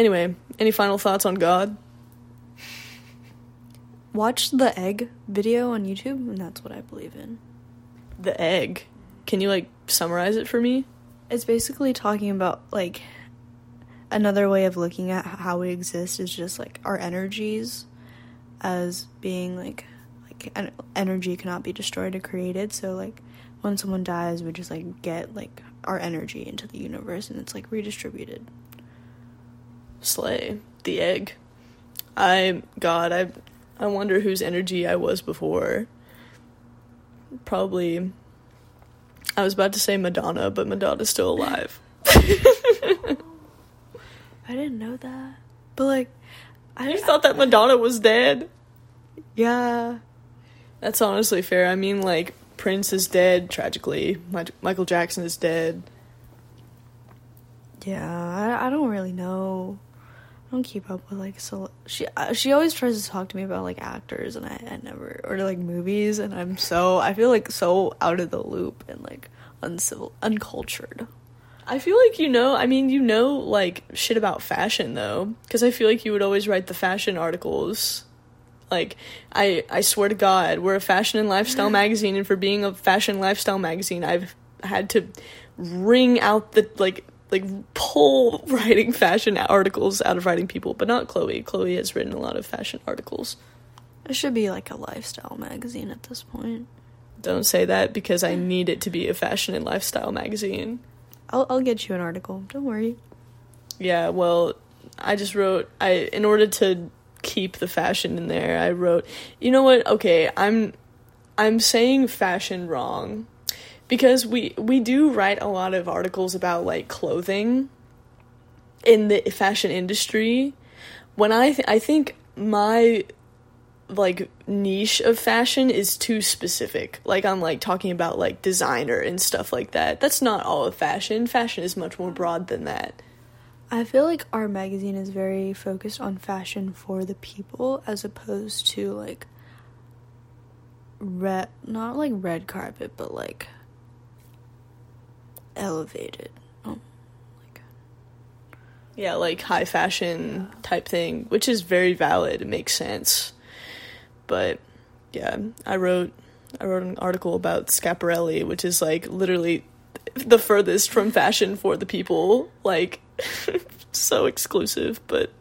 Anyway, any final thoughts on God? Watch the egg video on YouTube, and that's what I believe in. The egg? Can you, like, summarize it for me? It's basically talking about, like, another way of looking at how we exist is just, like, our energies as being, like, like en- energy cannot be destroyed or created. So, like, when someone dies, we just, like, get, like, our energy into the universe and it's, like, redistributed slay the egg. I God, I I wonder whose energy I was before. Probably I was about to say Madonna, but Madonna's still alive. I didn't know that. But like I just thought that Madonna was dead. Yeah. That's honestly fair. I mean like Prince is dead tragically. Michael Jackson is dead. Yeah, I, I don't really know. I don't keep up with like so she uh, she always tries to talk to me about like actors and I, I never or like movies and I'm so I feel like so out of the loop and like uncivil uncultured. I feel like you know, I mean, you know like shit about fashion though cuz I feel like you would always write the fashion articles. Like I I swear to god, we're a fashion and lifestyle magazine and for being a fashion lifestyle magazine, I've had to wring out the like like pull writing fashion articles out of writing people, but not Chloe. Chloe has written a lot of fashion articles. It should be like a lifestyle magazine at this point. Don't say that because I need it to be a fashion and lifestyle magazine. I'll I'll get you an article. Don't worry. Yeah, well, I just wrote I in order to keep the fashion in there, I wrote, "You know what? Okay, I'm I'm saying fashion wrong because we we do write a lot of articles about like clothing in the fashion industry when i th- i think my like niche of fashion is too specific like i'm like talking about like designer and stuff like that that's not all of fashion fashion is much more broad than that i feel like our magazine is very focused on fashion for the people as opposed to like red not like red carpet but like elevated. Oh, like yeah, like high fashion yeah. type thing, which is very valid. It makes sense, but yeah, I wrote I wrote an article about Schiaparelli, which is like literally the furthest from fashion for the people. Like so exclusive, but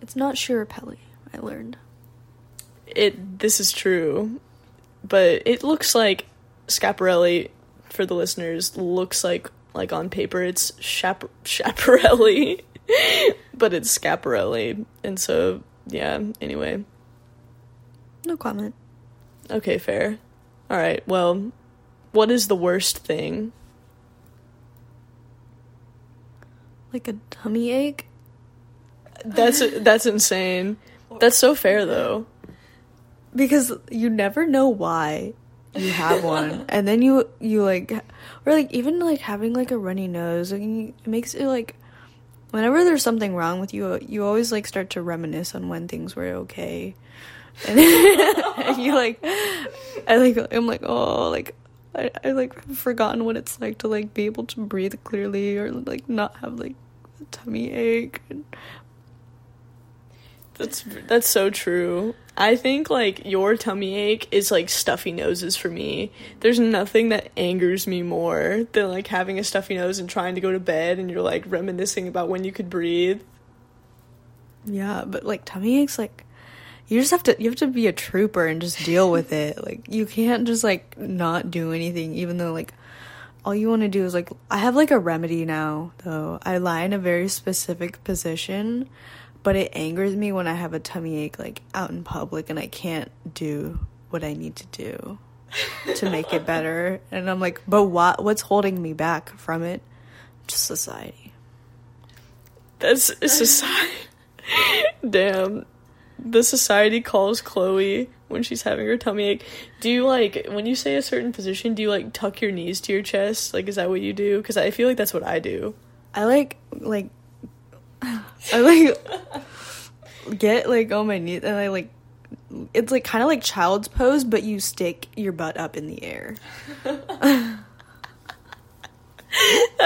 it's not Chiarapelli. I learned it. This is true, but it looks like Schiaparelli for the listeners looks like like on paper it's Chap- Chaparelli, but it's Scaparelli, and so yeah. Anyway, no comment. Okay, fair. All right. Well, what is the worst thing? Like a tummy ache. That's that's insane. That's so fair though. because you never know why you have one and then you you like or like even like having like a runny nose like, it makes it like whenever there's something wrong with you you always like start to reminisce on when things were okay and, and you like i like i'm like oh like I, I like have forgotten what it's like to like be able to breathe clearly or like not have like a tummy ache and That's that's so true. I think like your tummy ache is like stuffy noses for me. There's nothing that angers me more than like having a stuffy nose and trying to go to bed and you're like reminiscing about when you could breathe. Yeah, but like tummy aches, like you just have to you have to be a trooper and just deal with it. Like you can't just like not do anything, even though like all you want to do is like I have like a remedy now though. I lie in a very specific position, but it angers me when I have a tummy ache like out in public and I can't do what I need to do to make it better. And I'm like, but what what's holding me back from it? Just society. That's society. Damn. The society calls Chloe when she's having her tummy ache. Do you like when you say a certain position, do you like tuck your knees to your chest? Like is that what you do? Cuz I feel like that's what I do. I like like I like get like on my knees and I like it's like kind of like child's pose, but you stick your butt up in the air. I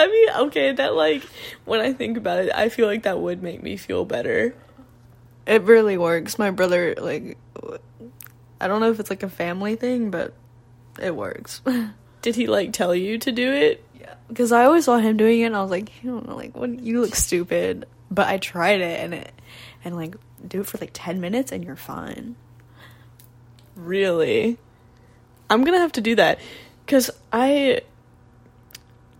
mean, okay, that like when I think about it, I feel like that would make me feel better. It really works. My brother like I don't know if it's like a family thing, but it works. Did he like tell you to do it? yeah, because I always saw him doing it, and I was like, you don't know, like what you look stupid. But I tried it, and it and like do it for like ten minutes, and you're fine. Really? I'm gonna have to do that because I.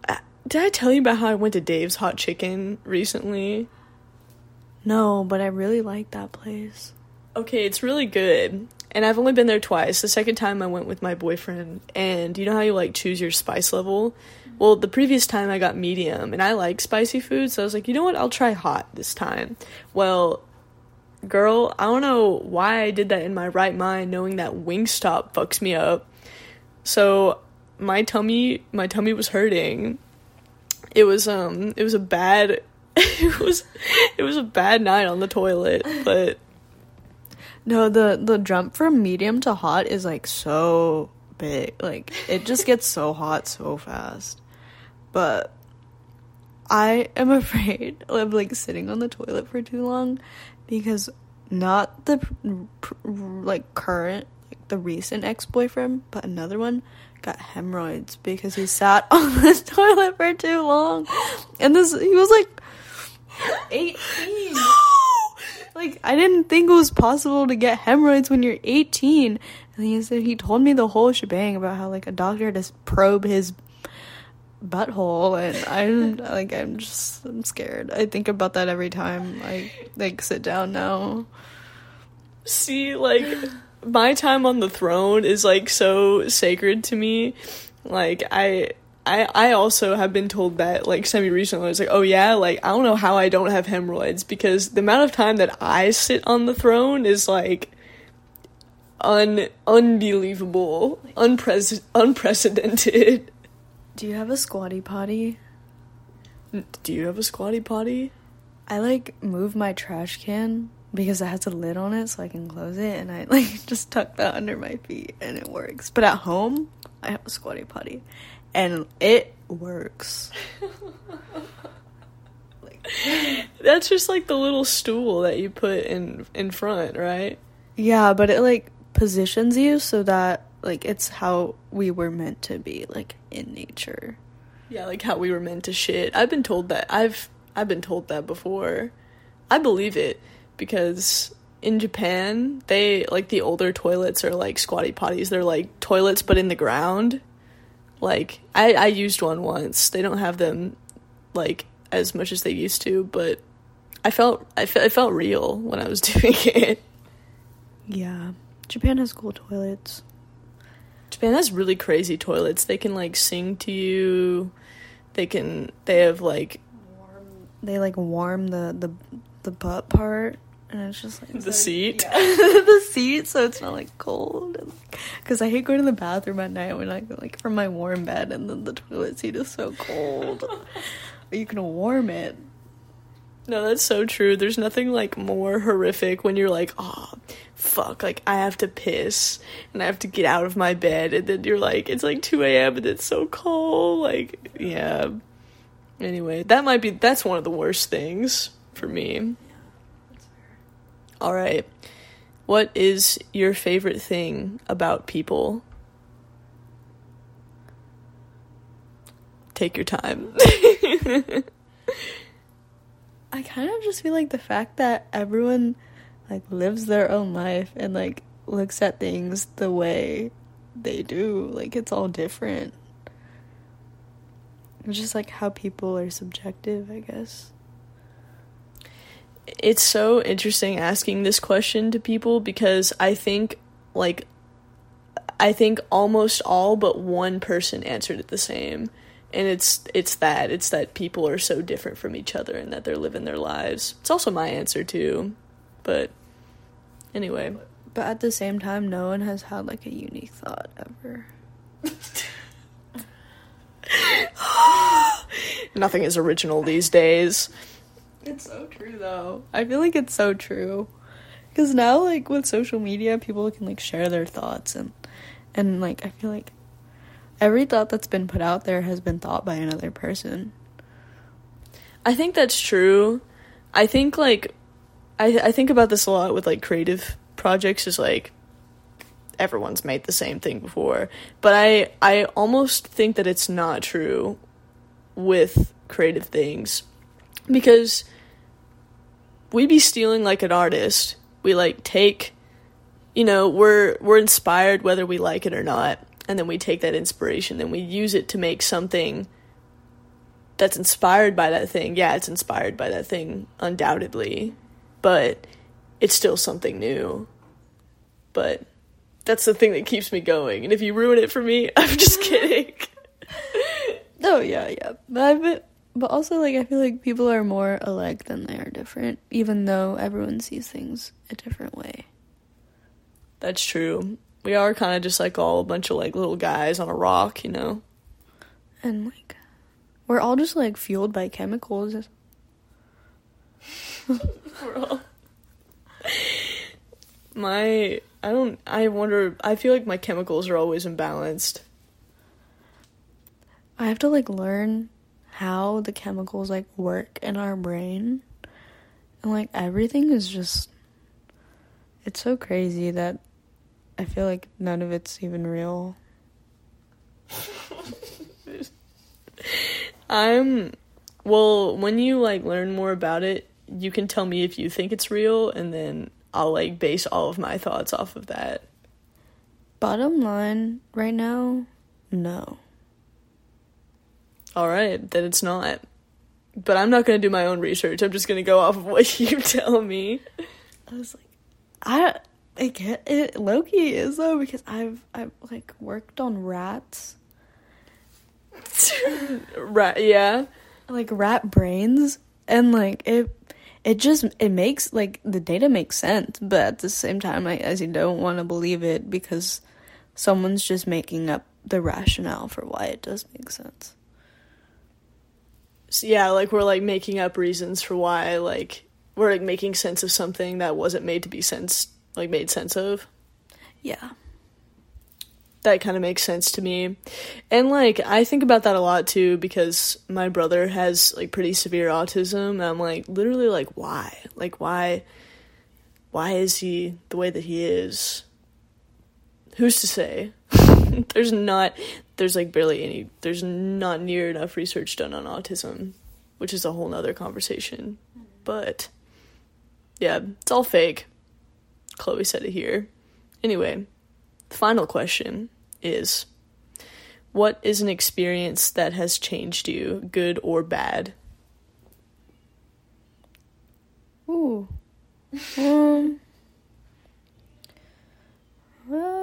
I- Did I tell you about how I went to Dave's Hot Chicken recently? No, but I really like that place. Okay, it's really good. And I've only been there twice. The second time I went with my boyfriend, and you know how you like choose your spice level? Well, the previous time I got medium, and I like spicy food, so I was like, you know what? I'll try hot this time. Well, girl, I don't know why I did that in my right mind, knowing that Wingstop fucks me up. So my tummy, my tummy was hurting. It was um, it was a bad, it was, it was a bad night on the toilet, but. No, the the jump from medium to hot is like so big. Like it just gets so hot so fast. But I am afraid of like sitting on the toilet for too long because not the like current like the recent ex-boyfriend, but another one got hemorrhoids because he sat on the toilet for too long. And this he was like 18. Like I didn't think it was possible to get hemorrhoids when you're 18. And he said he told me the whole shebang about how like a doctor had to probe his butthole, and I'm like I'm just I'm scared. I think about that every time I like sit down now. See, like, my time on the throne is like so sacred to me. Like, I. I, I also have been told that like semi recently. I was like, oh yeah, like I don't know how I don't have hemorrhoids because the amount of time that I sit on the throne is like un unbelievable, unprecedented. Do you have a squatty potty? Do you have a squatty potty? I like move my trash can because it has a lid on it so I can close it and I like just tuck that under my feet and it works. But at home, I have a squatty potty and it works. That's just like the little stool that you put in in front, right? Yeah, but it like positions you so that like it's how we were meant to be like in nature. Yeah, like how we were meant to shit. I've been told that. I've I've been told that before. I believe it because in Japan, they like the older toilets are like squatty potties. They're like toilets but in the ground. Like I I used one once. They don't have them like as much as they used to, but I felt I felt it felt real when I was doing it. Yeah. Japan has cool toilets. Japan has really crazy toilets. They can like sing to you. They can they have like Warm, They like warm the the the butt part, and it's just like The like- seat? yeah. the seat, so it's not like cold. Because I hate going to the bathroom at night when I go like from my warm bed, and then the toilet seat is so cold. You can warm it. No, that's so true. There's nothing like more horrific when you're like, oh, fuck, like I have to piss and I have to get out of my bed, and then you're like, it's like 2 a.m. and it's so cold. Like, yeah. Anyway, that might be, that's one of the worst things for me. All right. What is your favorite thing about people? Take your time. I kind of just feel like the fact that everyone like lives their own life and like looks at things the way they do, like it's all different. It's just like how people are subjective, I guess. It's so interesting asking this question to people because I think like I think almost all but one person answered it the same. And it's it's that it's that people are so different from each other and that they're living their lives. It's also my answer too. But anyway, But at the same time, no one has had like a unique thought ever. nothing is original these days. It's so true though. I feel like it's so true. Cuz now like with social media, people can like share their thoughts and and like I feel like every thought that's been put out there has been thought by another person. I think that's true. I think like I I think about this a lot with like creative projects is like everyone's made the same thing before. But I I almost think that it's not true with creative things because we'd be stealing like an artist. We like take you know, we're we're inspired whether we like it or not, and then we take that inspiration then we use it to make something that's inspired by that thing. Yeah, it's inspired by that thing undoubtedly, but it's still something new. But that's the thing that keeps me going. And if you ruin it for me, I'm just kidding. Oh yeah, yeah. But I bet, but also like I feel like people are more alike than they are different, even though everyone sees things a different way. That's true. We are kind of just like all a bunch of like little guys on a rock, you know. And like we're all just like fueled by chemicals. We're all my I don't I wonder I feel like my chemicals are always imbalanced. I have to like learn how the chemicals like work in our brain. And like everything is just it's so crazy that I feel like none of it's even real. I'm well, when you like learn more about it, you can tell me if you think it's real and then I'll like base all of my thoughts off of that. Bottom line right now, no. All right, then it's not. But I'm not going to do my own research. I'm just going to go off of what you tell me. I was like, I I get it. Loki is though because I've I've like worked on rats, right, yeah. like rat brains, and like it it just it makes like the data makes sense, but at the same time, I as you don't want to believe it because someone's just making up the rationale for why it does make sense. So, yeah, like we're like making up reasons for why like we're like making sense of something that wasn't made to be sense like made sense of. Yeah. that kind of makes sense to me. And like I think about that a lot too because my brother has like pretty severe autism and I'm like literally like why? Like why why is he the way that he is? Who's to say? there's not there's like barely any there's not near enough research done on autism, which is a whole nother conversation. But yeah, it's all fake. Chloe said it here. Anyway, the final question is What is an experience that has changed you, good or bad? Ooh. Um. Uh,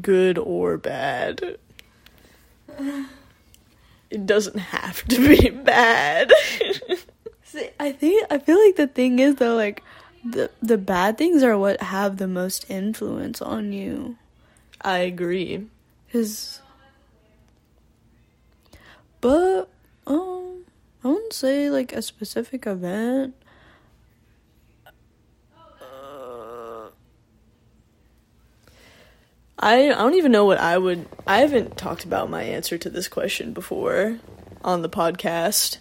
Good or bad? it doesn't have to be bad. See, I think I feel like the thing is though, like the the bad things are what have the most influence on you. I agree. Cause, but um, I wouldn't say like a specific event. Uh, I I don't even know what I would. I haven't talked about my answer to this question before on the podcast.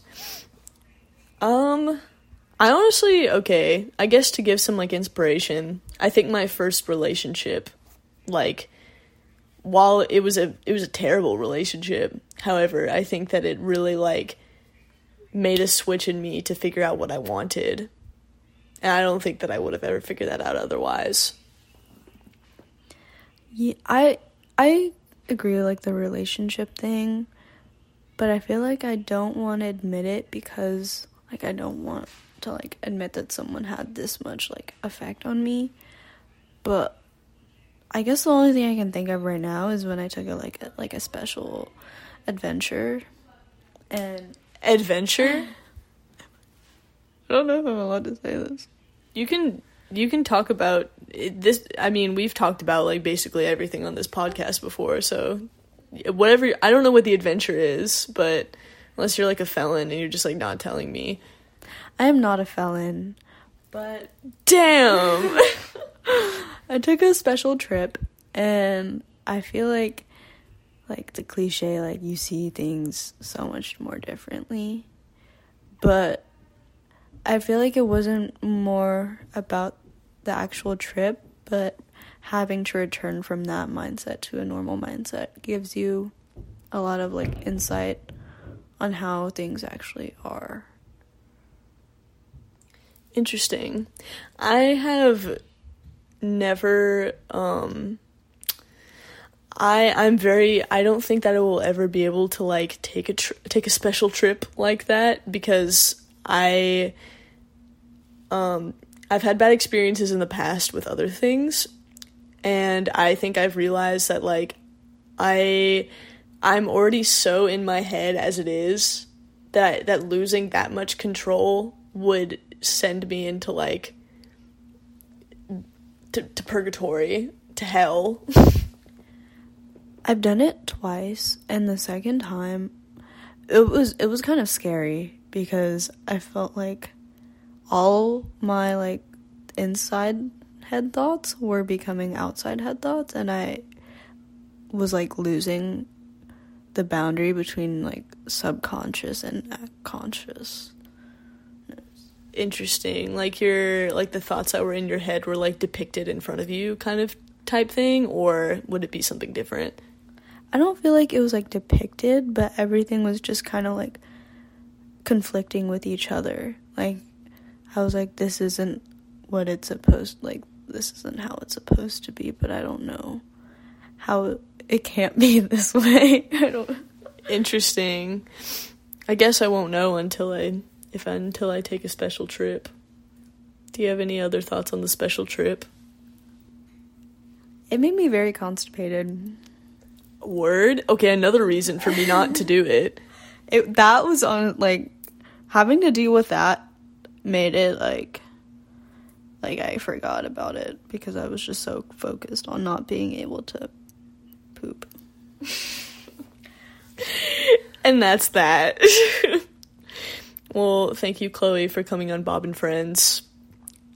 Um, I honestly okay. I guess to give some like inspiration, I think my first relationship, like, while it was a it was a terrible relationship. However, I think that it really like made a switch in me to figure out what I wanted. And I don't think that I would have ever figured that out otherwise. Yeah, I I agree with like the relationship thing, but I feel like I don't want to admit it because like I don't want to like admit that someone had this much like effect on me. But I guess the only thing I can think of right now is when I took a like a, like a special adventure and Adventure? I don't know if I'm allowed to say this. You can you can talk about this I mean, we've talked about like basically everything on this podcast before, so whatever I don't know what the adventure is, but unless you're like a felon and you're just like not telling me. I am not a felon, but Damn. I took a special trip and I feel like like the cliche like you see things so much more differently. But I feel like it wasn't more about the actual trip, but having to return from that mindset to a normal mindset gives you a lot of like insight on how things actually are. Interesting. I have never um I I'm very I don't think that I will ever be able to like take a tr- take a special trip like that because I um I've had bad experiences in the past with other things and I think I've realized that like I I'm already so in my head as it is that that losing that much control would send me into like to, to purgatory to hell. I've done it twice, and the second time, it was it was kind of scary because I felt like all my like inside head thoughts were becoming outside head thoughts, and I was like losing the boundary between like subconscious and conscious. interesting like your like the thoughts that were in your head were like depicted in front of you kind of type thing or would it be something different I don't feel like it was like depicted, but everything was just kind of like conflicting with each other. Like I was like this isn't what it's supposed like this isn't how it's supposed to be, but I don't know how it, it can't be this way. I don't interesting. I guess i won't know until i if I, until i take a special trip. Do you have any other thoughts on the special trip? It made me very constipated. word? Okay another reason for me not to do it. It that was on like having to deal with that made it like like I forgot about it because I was just so focused on not being able to poop. and that's that. Well thank you chloe for coming on bob and friends.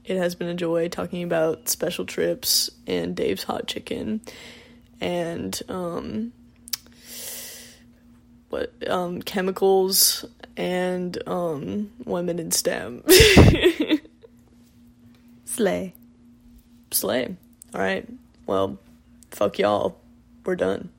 It has been a joy talking about special trips and dave's hot chicken. And um what um chemicals and um women in stem. Slay. slay. All right. Well fuck y'all. We're done